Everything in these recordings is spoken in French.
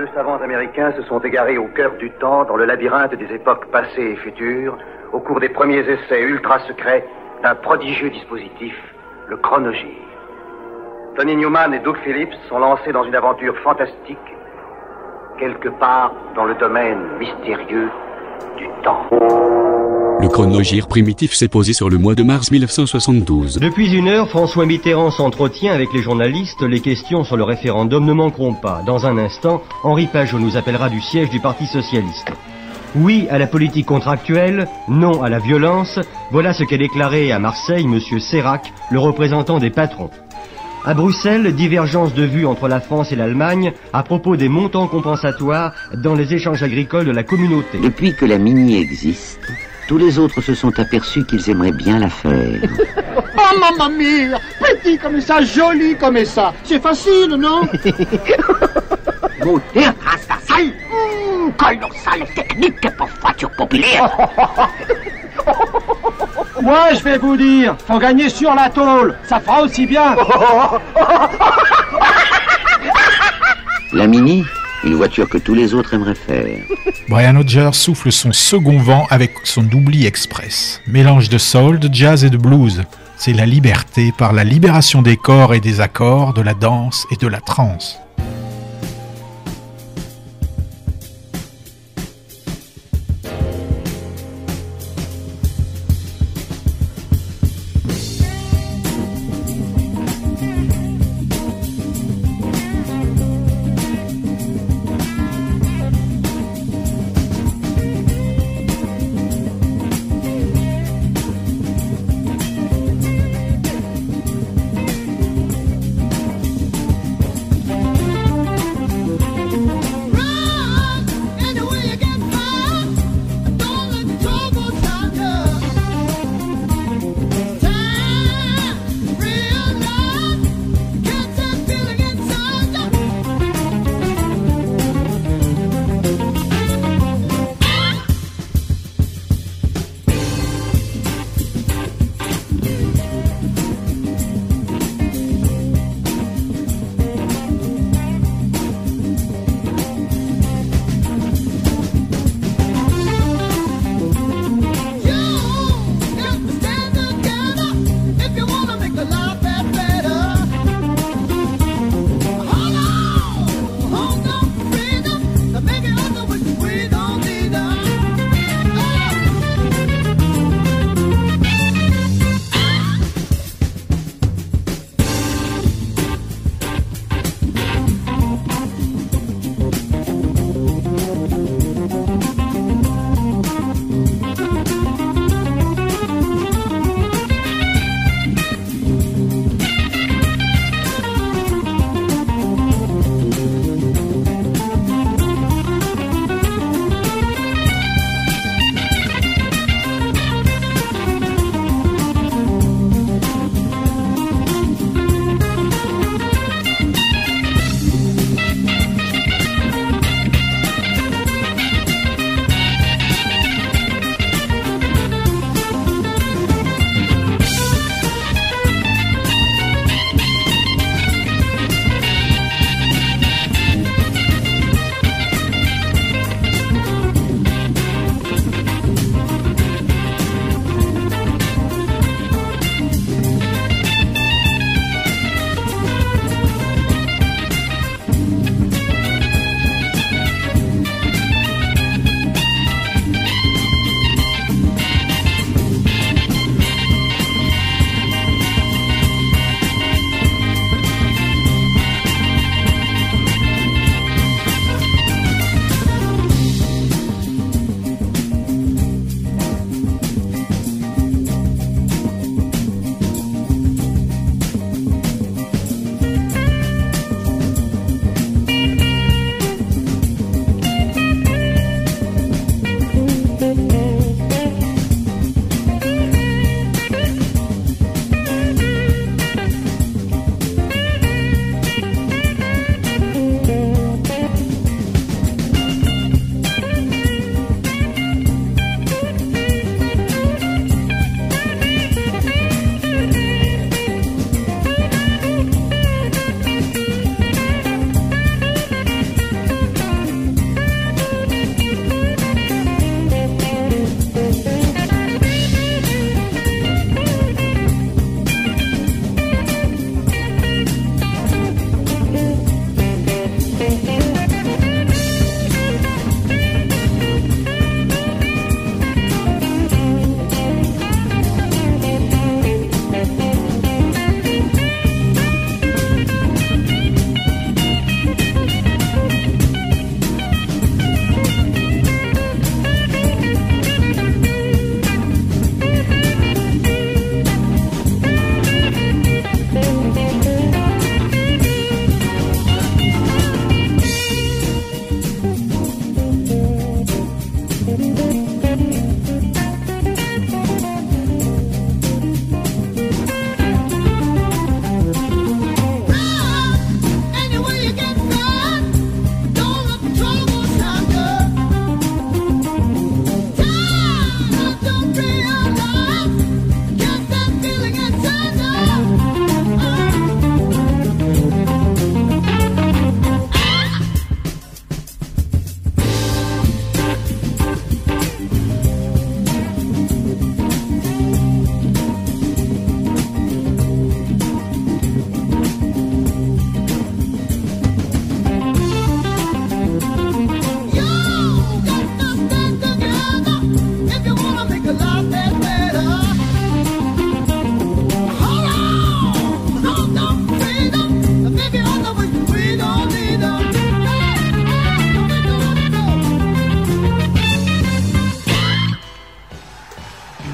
deux savants américains se sont égarés au cœur du temps, dans le labyrinthe des époques passées et futures, au cours des premiers essais ultra secrets d'un prodigieux dispositif, le chronogir. Tony Newman et Doug Phillips sont lancés dans une aventure fantastique, quelque part dans le domaine mystérieux du temps. Le chronogir primitif s'est posé sur le mois de mars 1972. Depuis une heure, François Mitterrand s'entretient avec les journalistes. Les questions sur le référendum ne manqueront pas. Dans un instant, Henri Pajot nous appellera du siège du Parti Socialiste. Oui à la politique contractuelle, non à la violence, voilà ce qu'a déclaré à Marseille M. Sérac, le représentant des patrons. À Bruxelles, divergence de vues entre la France et l'Allemagne à propos des montants compensatoires dans les échanges agricoles de la communauté. Depuis que la Mini existe, tous les autres se sont aperçus qu'ils aimeraient bien la faire. oh mamma mia Petit comme ça, joli comme ça. C'est facile, non? Mutter transversal mmh, Colossale technique pour voiture populaire. Moi, je vais vous dire, faut gagner sur la tôle, ça fera aussi bien. La Mini, une voiture que tous les autres aimeraient faire. Brian Hodger souffle son second vent avec son Doubli Express. Mélange de soul, de jazz et de blues. C'est la liberté par la libération des corps et des accords, de la danse et de la trance.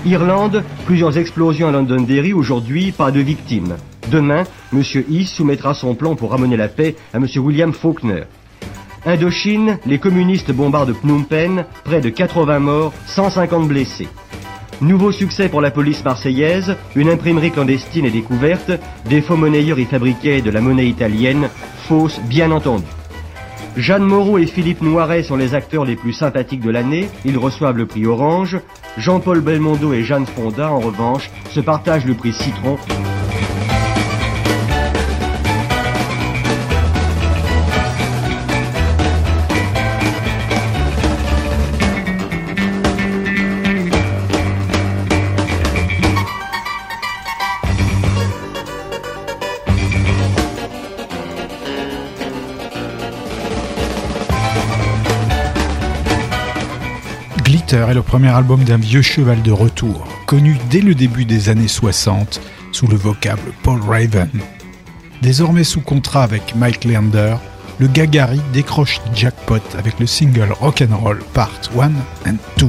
Irlande, plusieurs explosions à Londonderry, aujourd'hui pas de victimes. Demain, M. East soumettra son plan pour ramener la paix à M. William Faulkner. Indochine, les communistes bombardent Phnom Penh, près de 80 morts, 150 blessés. Nouveau succès pour la police marseillaise, une imprimerie clandestine est découverte, des faux monnayeurs y fabriquaient de la monnaie italienne, fausse bien entendu. Jeanne Moreau et Philippe Noiret sont les acteurs les plus sympathiques de l'année, ils reçoivent le prix Orange. Jean-Paul Belmondo et Jeanne Fonda, en revanche, se partagent le prix Citron est le premier album d'un vieux cheval de retour, connu dès le début des années 60 sous le vocable Paul Raven. Désormais sous contrat avec Mike Leander, le Gagari décroche jackpot avec le single Rock'n'Roll Part 1 and 2.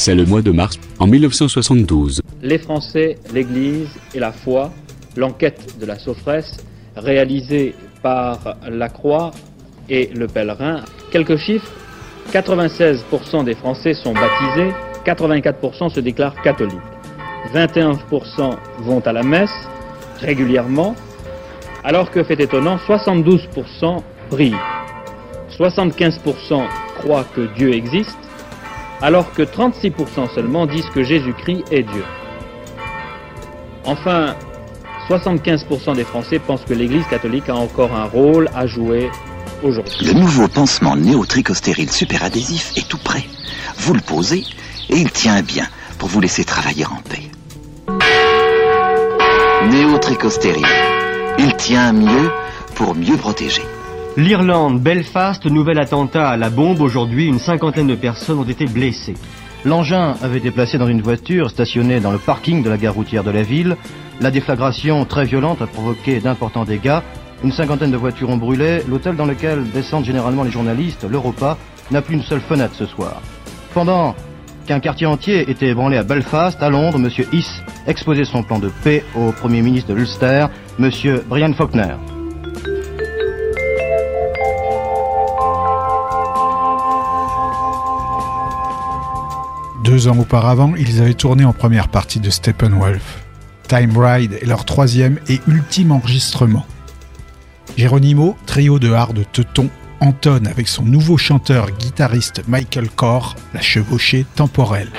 C'est le mois de mars en 1972. Les Français, l'Église et la foi, l'enquête de la Sophresse, réalisée par la Croix et le Pèlerin. Quelques chiffres 96% des Français sont baptisés, 84% se déclarent catholiques. 21% vont à la messe régulièrement, alors que fait étonnant, 72% prient. 75% croient que Dieu existe, alors que 36% seulement disent que Jésus-Christ est Dieu. Enfin, 75% des Français pensent que l'Église catholique a encore un rôle à jouer aujourd'hui. Le nouveau pansement néotricostérile superadhésif est tout prêt. Vous le posez et il tient bien pour vous laisser travailler en paix. Néotricostérile. Il tient mieux pour mieux protéger. L'Irlande, Belfast, nouvel attentat à la bombe. Aujourd'hui, une cinquantaine de personnes ont été blessées. L'engin avait été placé dans une voiture stationnée dans le parking de la gare routière de la ville. La déflagration très violente a provoqué d'importants dégâts. Une cinquantaine de voitures ont brûlé. L'hôtel dans lequel descendent généralement les journalistes, l'Europa, n'a plus une seule fenêtre ce soir. Pendant qu'un quartier entier était ébranlé à Belfast, à Londres, M. Hiss exposait son plan de paix au Premier ministre de l'Ulster, M. Brian Faulkner. Deux ans auparavant, ils avaient tourné en première partie de Steppenwolf. Time Ride est leur troisième et ultime enregistrement. Geronimo, trio de hard teuton, entonne avec son nouveau chanteur-guitariste Michael Corr la chevauchée temporelle.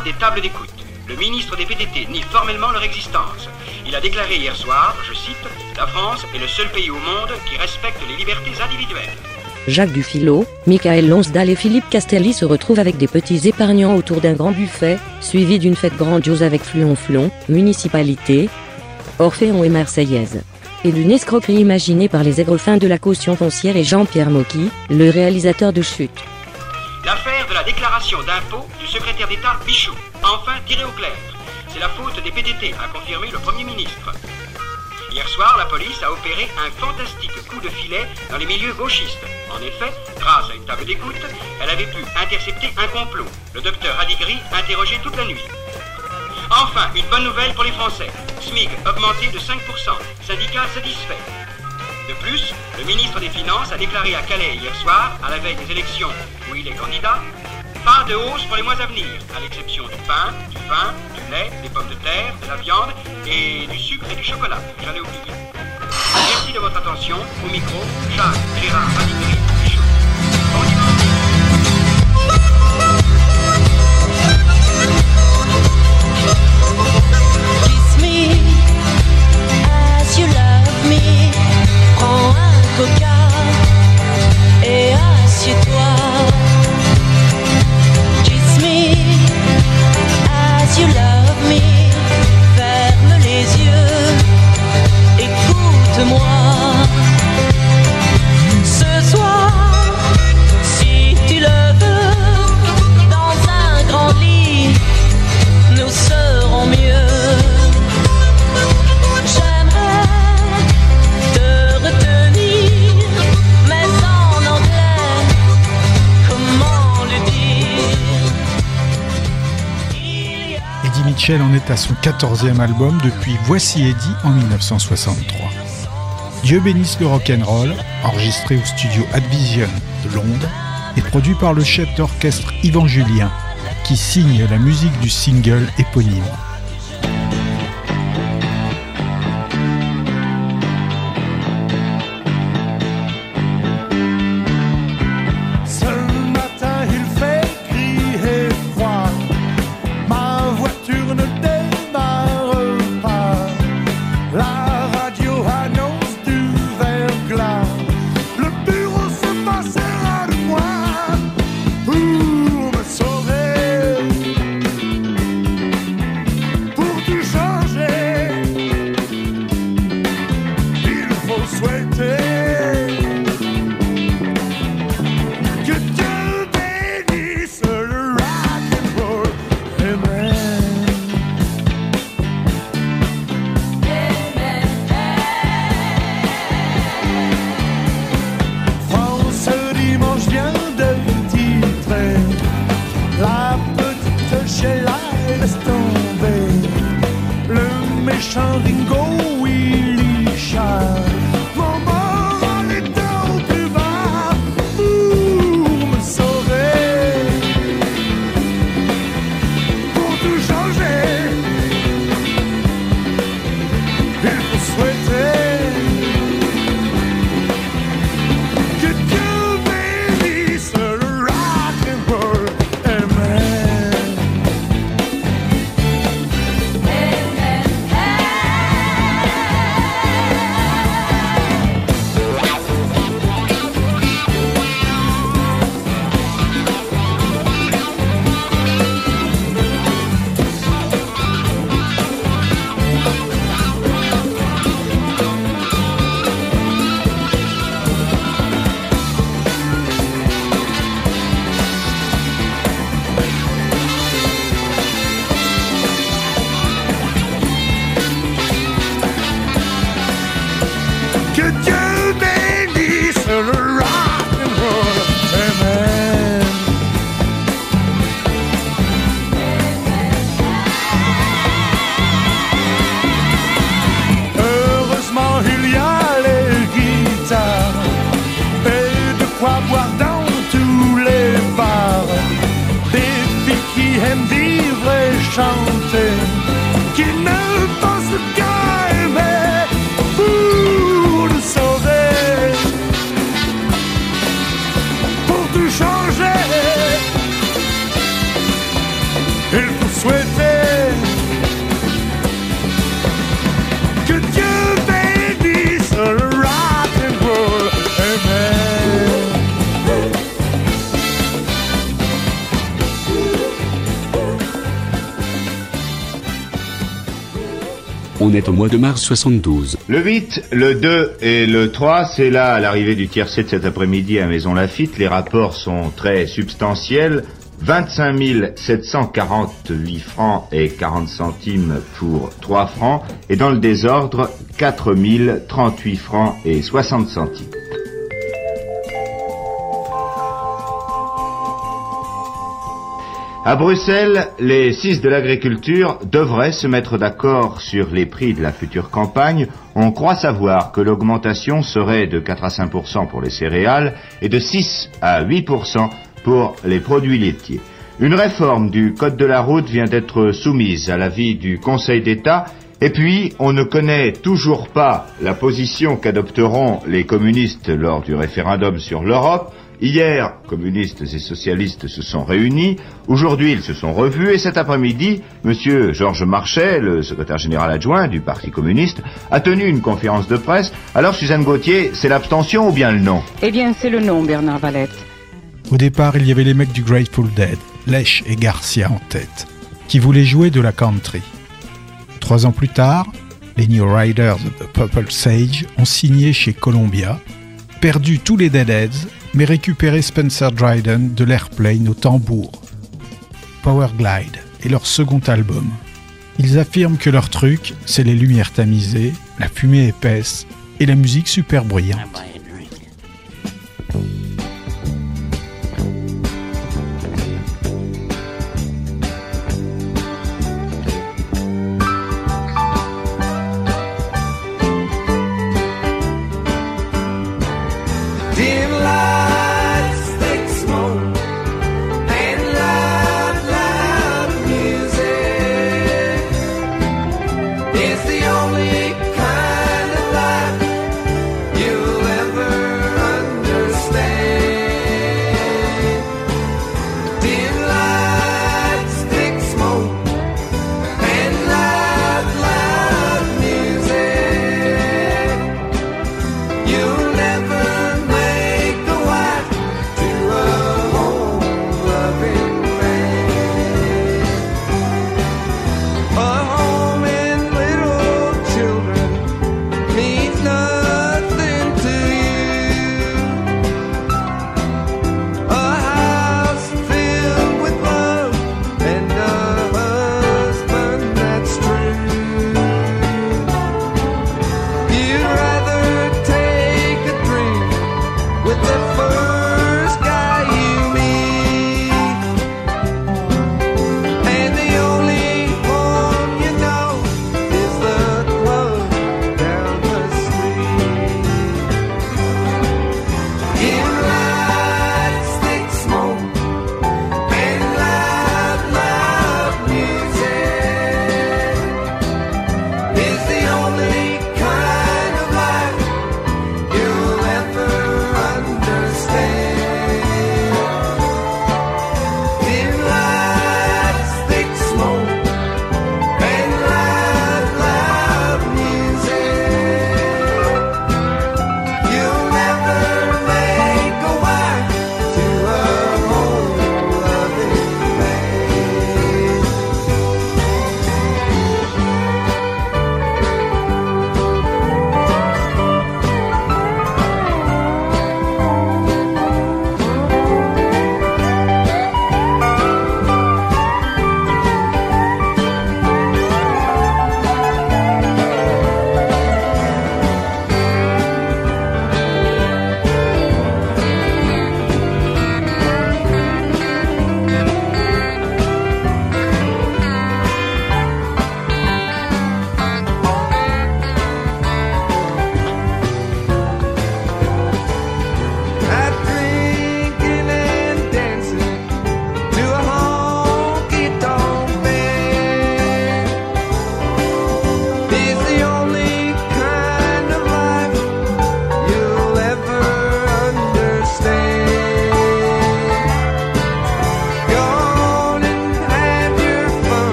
des tables d'écoute. Le ministre des PTT nie formellement leur existence. Il a déclaré hier soir, je cite, La France est le seul pays au monde qui respecte les libertés individuelles. Jacques Dufilo, Michael Lonsdal et Philippe Castelli se retrouvent avec des petits épargnants autour d'un grand buffet, suivi d'une fête grandiose avec Flonflon, municipalité, Orphéon et Marseillaise. Et d'une escroquerie imaginée par les aigrefins de la caution foncière et Jean-Pierre Mocky, le réalisateur de Chute. De la déclaration d'impôt du secrétaire d'État Bichou, enfin tirée au clair. C'est la faute des PTT, a confirmé le Premier ministre. Hier soir, la police a opéré un fantastique coup de filet dans les milieux gauchistes. En effet, grâce à une table d'écoute, elle avait pu intercepter un complot. Le docteur Adigri interrogé toute la nuit. Enfin, une bonne nouvelle pour les Français. SMIG augmenté de 5%. Syndicat satisfait. De plus, le ministre des Finances a déclaré à Calais hier soir, à la veille des élections où il est candidat, pas de hausse pour les mois à venir, à l'exception du pain, du vin, du lait, des pommes de terre, de la viande et du sucre et du chocolat. Ai oublié. Merci de votre attention. Au micro, Jacques Gérard Adigri, et assieds-toi. Kiss me as you love Mitchell en est à son 14e album depuis Voici Eddie en 1963. Dieu bénisse le rock'n'roll, enregistré au studio Advision de Londres et produit par le chef d'orchestre Yvan Julien, qui signe la musique du single éponyme. Mois de mars 72. Le 8, le 2 et le 3, c'est là, l'arrivée du tiercé de cet après-midi à Maison Lafitte. Les rapports sont très substantiels. 25 748 francs et 40 centimes pour 3 francs. Et dans le désordre, 4 038 francs et 60 centimes. À Bruxelles, les six de l'agriculture devraient se mettre d'accord sur les prix de la future campagne. On croit savoir que l'augmentation serait de 4 à 5% pour les céréales et de 6 à 8% pour les produits laitiers. Une réforme du Code de la route vient d'être soumise à l'avis du Conseil d'État et puis, on ne connaît toujours pas la position qu'adopteront les communistes lors du référendum sur l'Europe. Hier, communistes et socialistes se sont réunis. Aujourd'hui, ils se sont revus. Et cet après-midi, Monsieur Georges Marchais, le secrétaire général adjoint du Parti communiste, a tenu une conférence de presse. Alors, Suzanne Gauthier, c'est l'abstention ou bien le non? Eh bien, c'est le nom, Bernard Valette. Au départ, il y avait les mecs du Grateful Dead, Lesh et Garcia en tête, qui voulaient jouer de la country. Trois ans plus tard, les New Riders of the Purple Sage ont signé chez Columbia, perdu tous les Deadheads, mais récupéré Spencer Dryden de l'Airplane au tambour. Powerglide est leur second album. Ils affirment que leur truc, c'est les lumières tamisées, la fumée épaisse et la musique super bruyante.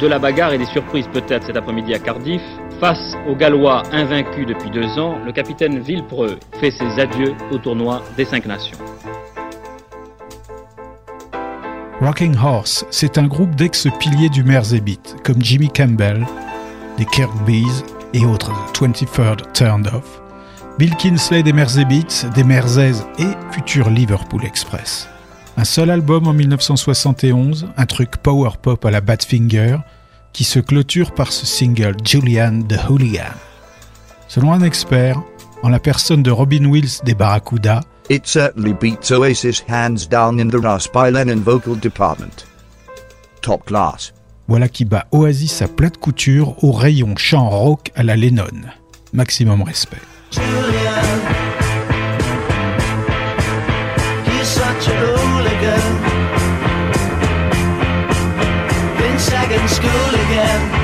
De la bagarre et des surprises peut-être cet après-midi à Cardiff. Face aux Gallois invaincus depuis deux ans, le capitaine Villepreux fait ses adieux au tournoi des cinq nations. Rocking Horse, c'est un groupe d'ex-piliers du Merseybeat, comme Jimmy Campbell, des Kirkbees et autres 23rd Turned Off, Bill Kinsley des Merseybeats, des Merseys et futur Liverpool Express. Un seul album en 1971, un truc power pop à la Badfinger, qui se clôture par ce single Julian the Hooligan. Selon un expert, en la personne de Robin Wills des Barracuda, It certainly beats Oasis hands down in the Rasp Lennon vocal department. Top class. voilà qui bat Oasis à plate couture au rayon chant rock à la Lennon. Maximum respect. Again.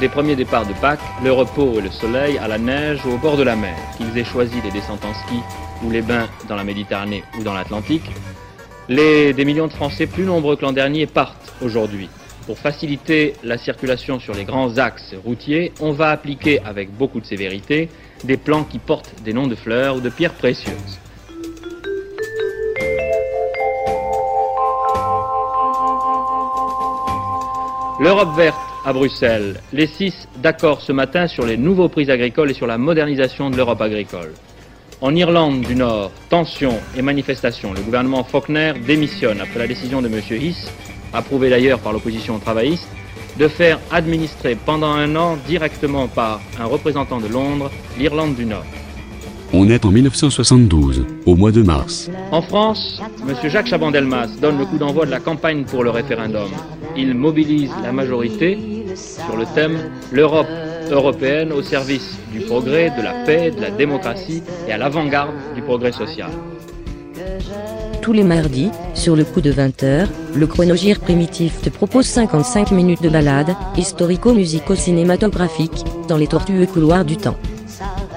Des premiers départs de Pâques, le repos et le soleil à la neige ou au bord de la mer, qu'ils aient choisi les descentes en ski ou les bains dans la Méditerranée ou dans l'Atlantique. Les, des millions de Français plus nombreux que l'an dernier partent aujourd'hui. Pour faciliter la circulation sur les grands axes routiers, on va appliquer avec beaucoup de sévérité des plans qui portent des noms de fleurs ou de pierres précieuses. L'Europe verte à Bruxelles. Les six d'accord ce matin sur les nouveaux prix agricoles et sur la modernisation de l'Europe agricole. En Irlande du Nord, tension et manifestations. Le gouvernement Faulkner démissionne après la décision de M. Hiss, approuvée d'ailleurs par l'opposition travailliste, de faire administrer pendant un an directement par un représentant de Londres l'Irlande du Nord. On est en 1972, au mois de mars. En France, M. Jacques Chaban-Delmas donne le coup d'envoi de la campagne pour le référendum. Il mobilise la majorité sur le thème L'Europe européenne au service du progrès, de la paix, de la démocratie et à l'avant-garde du progrès social. Tous les mardis, sur le coup de 20h, le chronogire primitif te propose 55 minutes de balade, historico-musico-cinématographique, dans les tortueux couloirs du temps.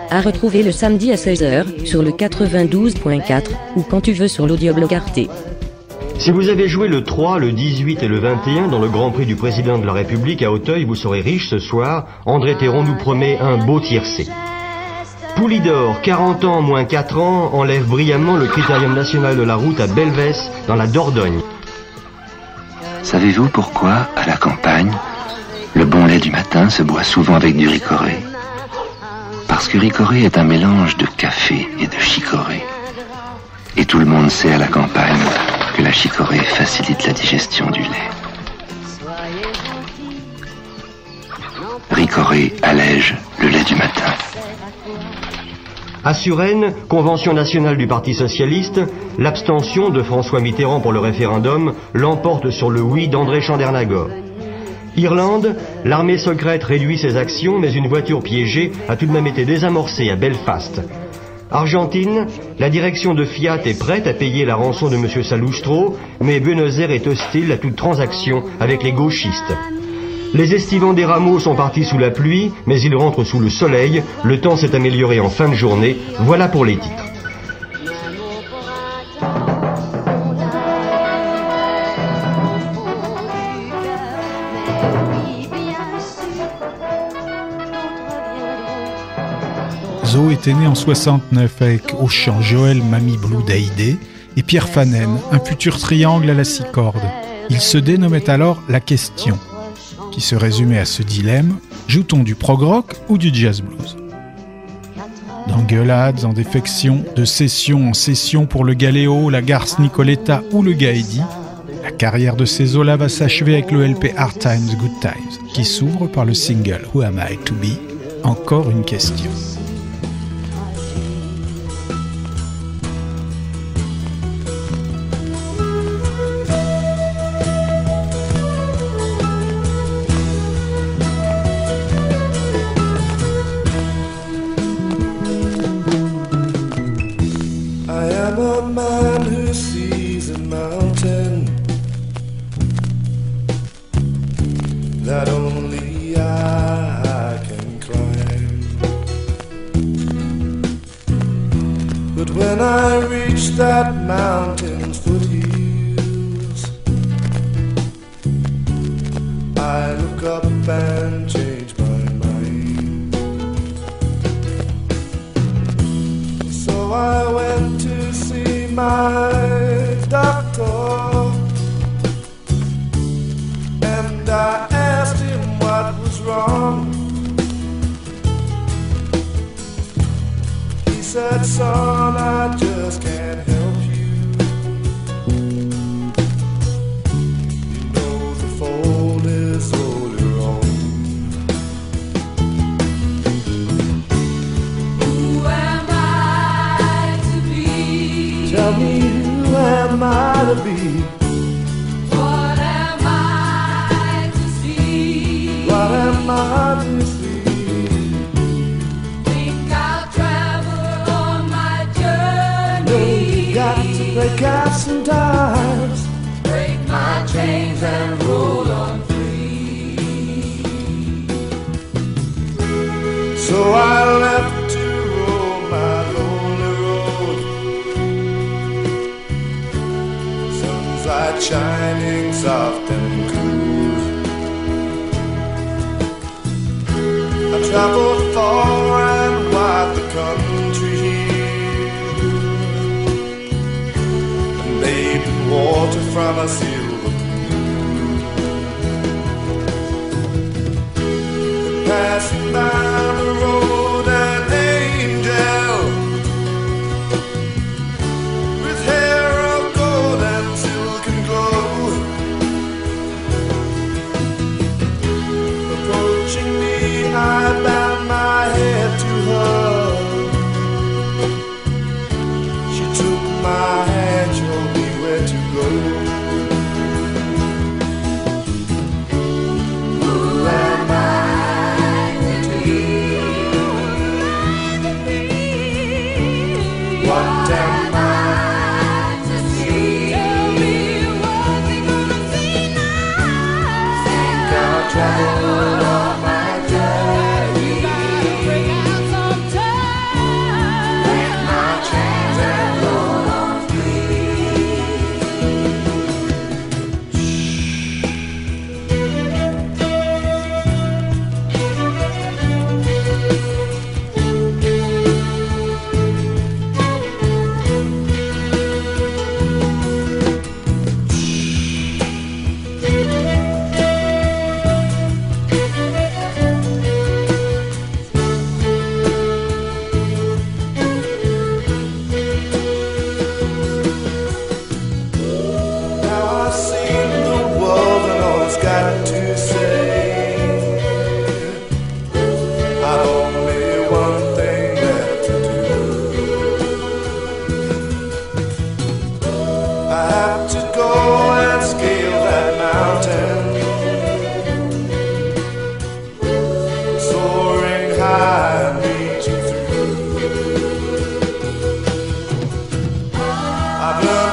À retrouver le samedi à 16h, sur le 92.4, ou quand tu veux sur l'audioblog Arte. Si vous avez joué le 3, le 18 et le 21 dans le Grand Prix du Président de la République à Auteuil, vous serez riche ce soir. André Théron nous promet un beau tiercé. Poulidor, 40 ans moins 4 ans, enlève brillamment le critérium national de la route à Belvès, dans la Dordogne. Savez-vous pourquoi, à la campagne, le bon lait du matin se boit souvent avec du ricoré? Parce que ricoré est un mélange de café et de chicorée. Et tout le monde sait à la campagne la chicorée facilite la digestion du lait. Ricoré allège le lait du matin. À Suresnes, convention nationale du Parti socialiste, l'abstention de François Mitterrand pour le référendum l'emporte sur le oui d'André Chandernagor. Irlande, l'armée secrète réduit ses actions, mais une voiture piégée a tout de même été désamorcée à Belfast. Argentine, la direction de Fiat est prête à payer la rançon de M. Salustro, mais Buenos Aires est hostile à toute transaction avec les gauchistes. Les estivants des rameaux sont partis sous la pluie, mais ils rentrent sous le soleil. Le temps s'est amélioré en fin de journée. Voilà pour les titres. Était né en 69 avec au chant Joël Mamie Blue Daïdé et Pierre Fanen, un futur triangle à la six cordes. Il se dénommait alors La Question, qui se résumait à ce dilemme joue-t-on du prog rock ou du jazz blues? D'engueulades en défection, de session en session pour le Galéo, la Garce Nicoletta ou le Gaedi, la carrière de ces Zola va s'achever avec le LP Hard Times Good Times, qui s'ouvre par le single Who Am I to Be? Encore une question. Up and change my mind. So I went to see my doctor and I asked him what was wrong. He said, Son, I soft and cool. I traveled far and wide the country and made water from a silver I've learned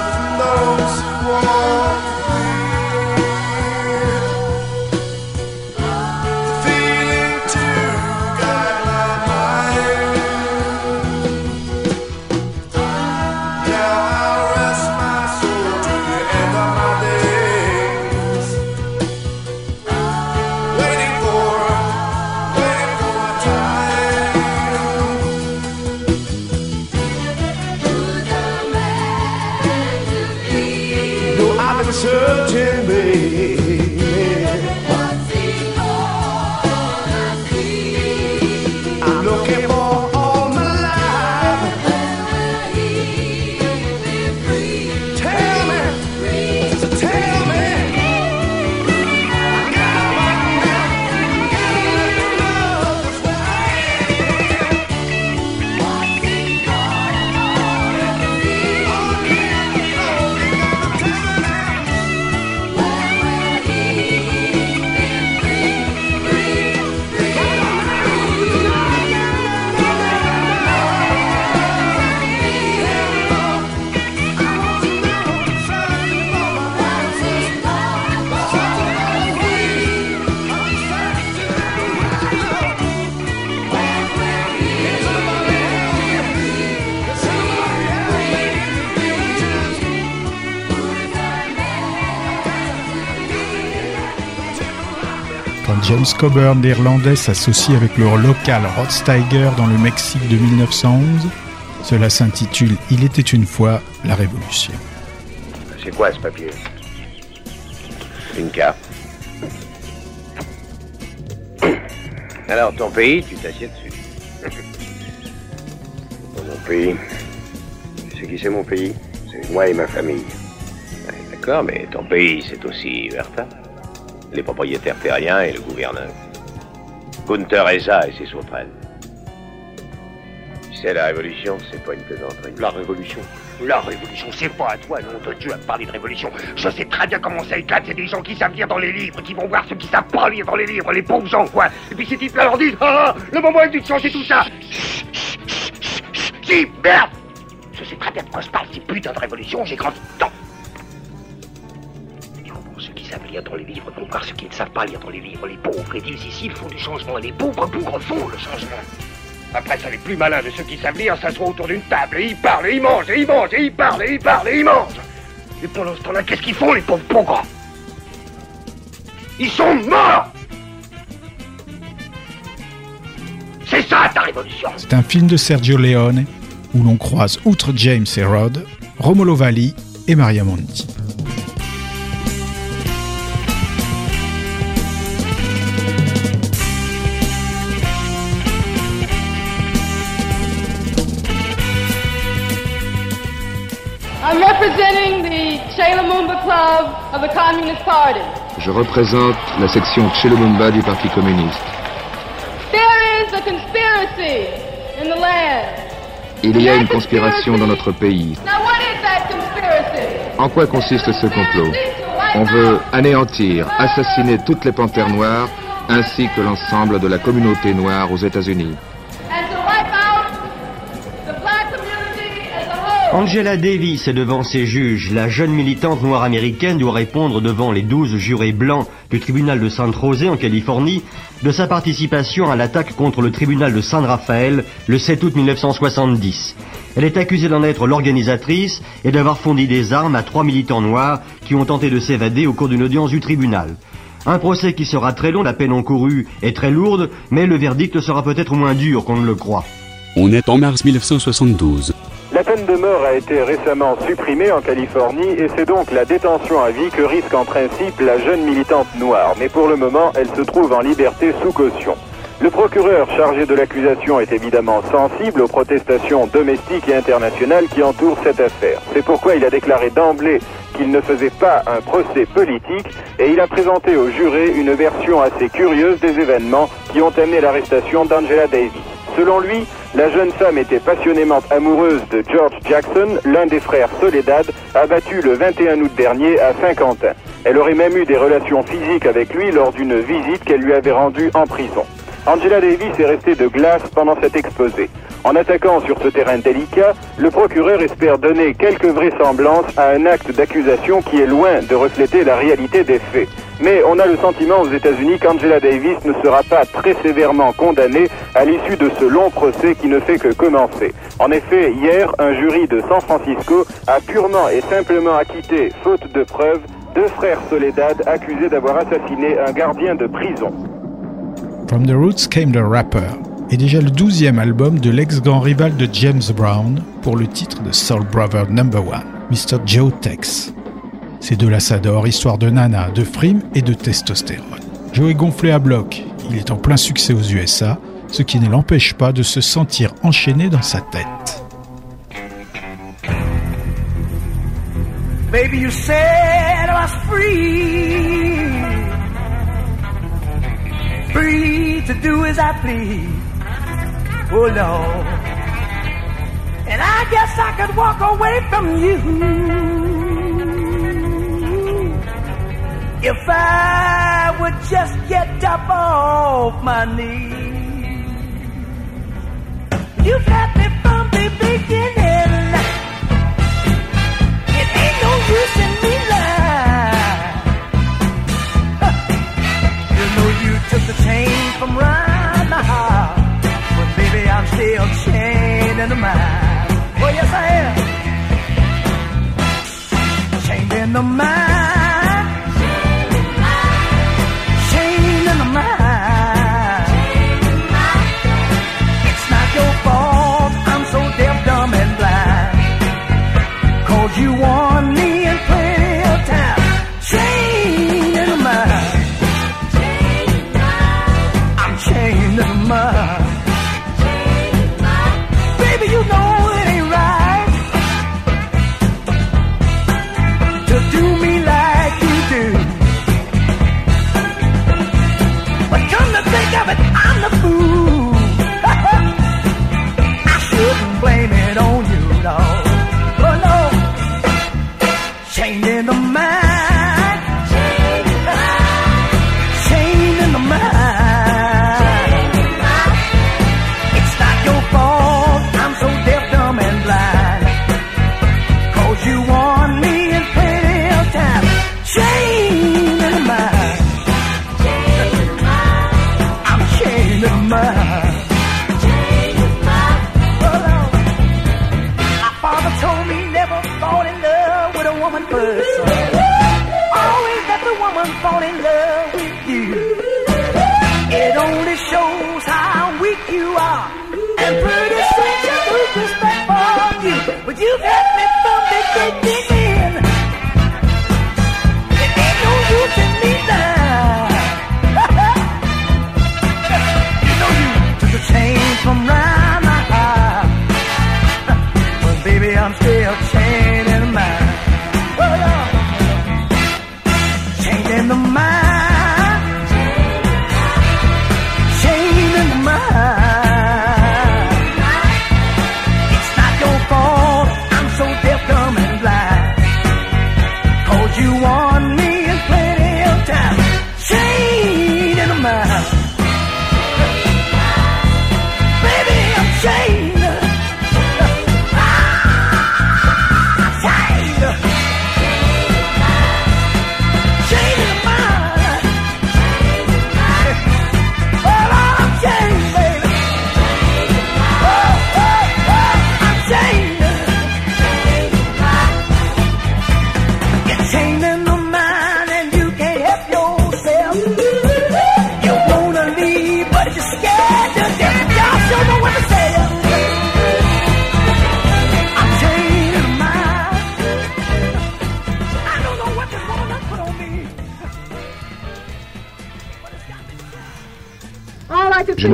James Coburn, l'Irlandais, s'associe avec le local Rod Steiger dans le Mexique de 1911, cela s'intitule Il était une fois la Révolution. C'est quoi ce papier? Une carte. Alors, ton pays, tu t'assieds dessus. Mon pays. Sais qui c'est mon pays? C'est moi et ma famille. D'accord, mais ton pays, c'est aussi Verta. Les propriétaires terriens et le gouverneur. Gunther Eza et ses sauterelles. Sais, la révolution, c'est pas une plaisanterie. La révolution La révolution, c'est pas à toi, nom de Dieu, à me parler de révolution. Je sais très bien comment ça éclate. C'est des gens qui savent lire dans les livres, qui vont voir ceux qui savent pas lire dans les livres, les pauvres gens, quoi. Et puis ces types-là leur disent Ah, ah, le moment est de changer tout ça. Si, merde Je sais très bien de quoi je parle, ces putains de révolution, j'ai grandi dedans. Lire dans les livres, donc voir ceux qui ne savent pas lire dans les livres, les pauvres. Ils disent ici, il faut du changement, et les pauvres bougres font le changement. Après ça, les plus malins de ceux qui savent lire s'assoient autour d'une table et ils parlent, et ils mangent, et ils mangent, et ils parlent, et ils parlent, et ils mangent. Et pendant ce temps-là, qu'est-ce qu'ils font, les pauvres bougres Ils sont morts C'est ça ta révolution C'est un film de Sergio Leone où l'on croise, outre James et Rod, Romolo Valli et Maria Monti. Representing the Che Lumumba Club of the Communist Party. Je représente la section Tchelomumba du Parti communiste. There is a conspiracy in the land. Il y a une conspiration dans notre pays. Now, what is that conspiracy? En quoi consiste ce complot? On veut anéantir, assassiner toutes les panthères noires ainsi que l'ensemble de la communauté noire aux États-Unis. Angela Davis est devant ses juges. La jeune militante noire américaine doit répondre devant les douze jurés blancs du tribunal de San José en Californie de sa participation à l'attaque contre le tribunal de San Rafael le 7 août 1970. Elle est accusée d'en être l'organisatrice et d'avoir fourni des armes à trois militants noirs qui ont tenté de s'évader au cours d'une audience du tribunal. Un procès qui sera très long, la peine encourue est très lourde, mais le verdict sera peut-être moins dur qu'on ne le croit. On est en mars 1972. La peine de mort a été récemment supprimée en Californie et c'est donc la détention à vie que risque en principe la jeune militante noire. Mais pour le moment, elle se trouve en liberté sous caution. Le procureur chargé de l'accusation est évidemment sensible aux protestations domestiques et internationales qui entourent cette affaire. C'est pourquoi il a déclaré d'emblée qu'il ne faisait pas un procès politique et il a présenté aux jurés une version assez curieuse des événements qui ont amené l'arrestation d'Angela Davis. Selon lui, la jeune femme était passionnément amoureuse de George Jackson, l'un des frères Soledad, abattu le 21 août dernier à Saint-Quentin. Elle aurait même eu des relations physiques avec lui lors d'une visite qu'elle lui avait rendue en prison. Angela Davis est restée de glace pendant cet exposé. En attaquant sur ce terrain délicat, le procureur espère donner quelques vraisemblances à un acte d'accusation qui est loin de refléter la réalité des faits. Mais on a le sentiment aux États-Unis qu'Angela Davis ne sera pas très sévèrement condamnée à l'issue de ce long procès qui ne fait que commencer. En effet, hier, un jury de San Francisco a purement et simplement acquitté, faute de preuves, deux frères Soledad accusés d'avoir assassiné un gardien de prison. From the Roots Came the Rapper est déjà le douzième album de l'ex-grand rival de James Brown pour le titre de Soul Brother No. 1, Mr. Joe Tex. Ces deux-là s'adorent, histoire de nana, de frime et de testostérone. Joe est gonflé à bloc, il est en plein succès aux USA, ce qui ne l'empêche pas de se sentir enchaîné dans sa tête. Baby, you said I was free. Free to do as I please. Oh Lord. And I guess I could walk away from you. If I would just get up off my knees. You've had me from the beginning. It ain't no use in me lying. You know you took the chain from round still chained in the mind. Oh yes I am. Chained in the mind.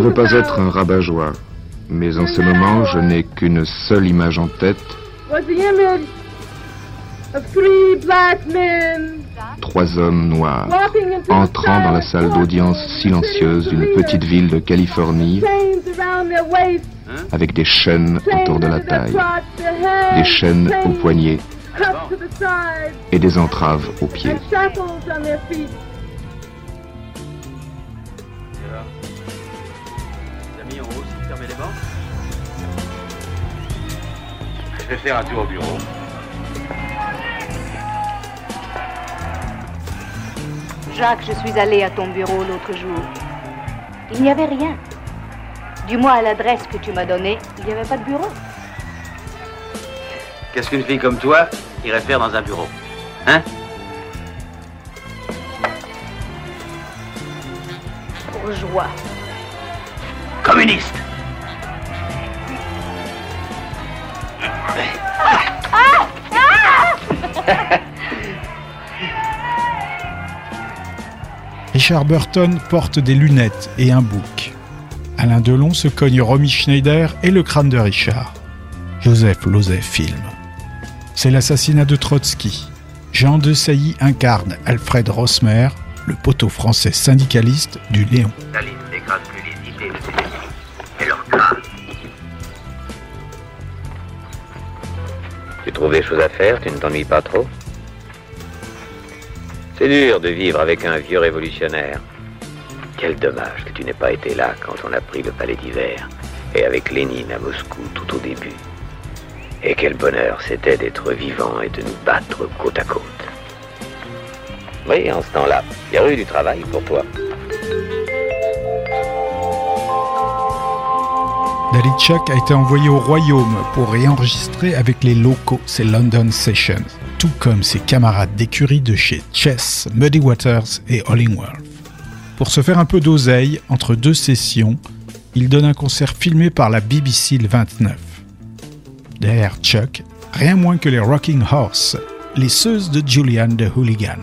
Veux pas être un rabat-joie, mais en ce moment, je n'ai qu'une seule image en tête, trois hommes noirs, entrant dans la salle d'audience silencieuse d'une petite ville de Californie, waists, avec des chaînes autour de la taille, des chaînes aux poignets et des entraves aux pieds. Vais faire un tour au bureau. Jacques, je suis allée à ton bureau l'autre jour. Il n'y avait rien. Du moins à l'adresse que tu m'as donnée, il n'y avait pas de bureau. Qu'est-ce qu'une fille comme toi irait faire dans un bureau? Hein? Bourgeois. Communiste Richard Burton porte des lunettes et un bouc. Alain Delon se cogne Romy Schneider et le crâne de Richard. Joseph Losey filme. C'est l'assassinat de Trotsky. Jean de Sailly incarne Alfred Rosmer, le poteau français syndicaliste du Léon. Des choses à faire Tu ne t'ennuies pas trop C'est dur de vivre avec un vieux révolutionnaire. Quel dommage que tu n'aies pas été là quand on a pris le palais d'hiver et avec Lénine à Moscou tout au début. Et quel bonheur c'était d'être vivant et de nous battre côte à côte. Oui, en ce temps-là, il y a eu du travail pour toi. Dalichak a été envoyé au royaume pour réenregistrer avec les locaux ses London Sessions, tout comme ses camarades d'écurie de chez Chess, Muddy Waters et Hollingworth. Pour se faire un peu d'oseille, entre deux sessions, il donne un concert filmé par la BBC le 29. Derrière Chuck, rien moins que les Rocking Horse, les seuses de Julian de Hooligan.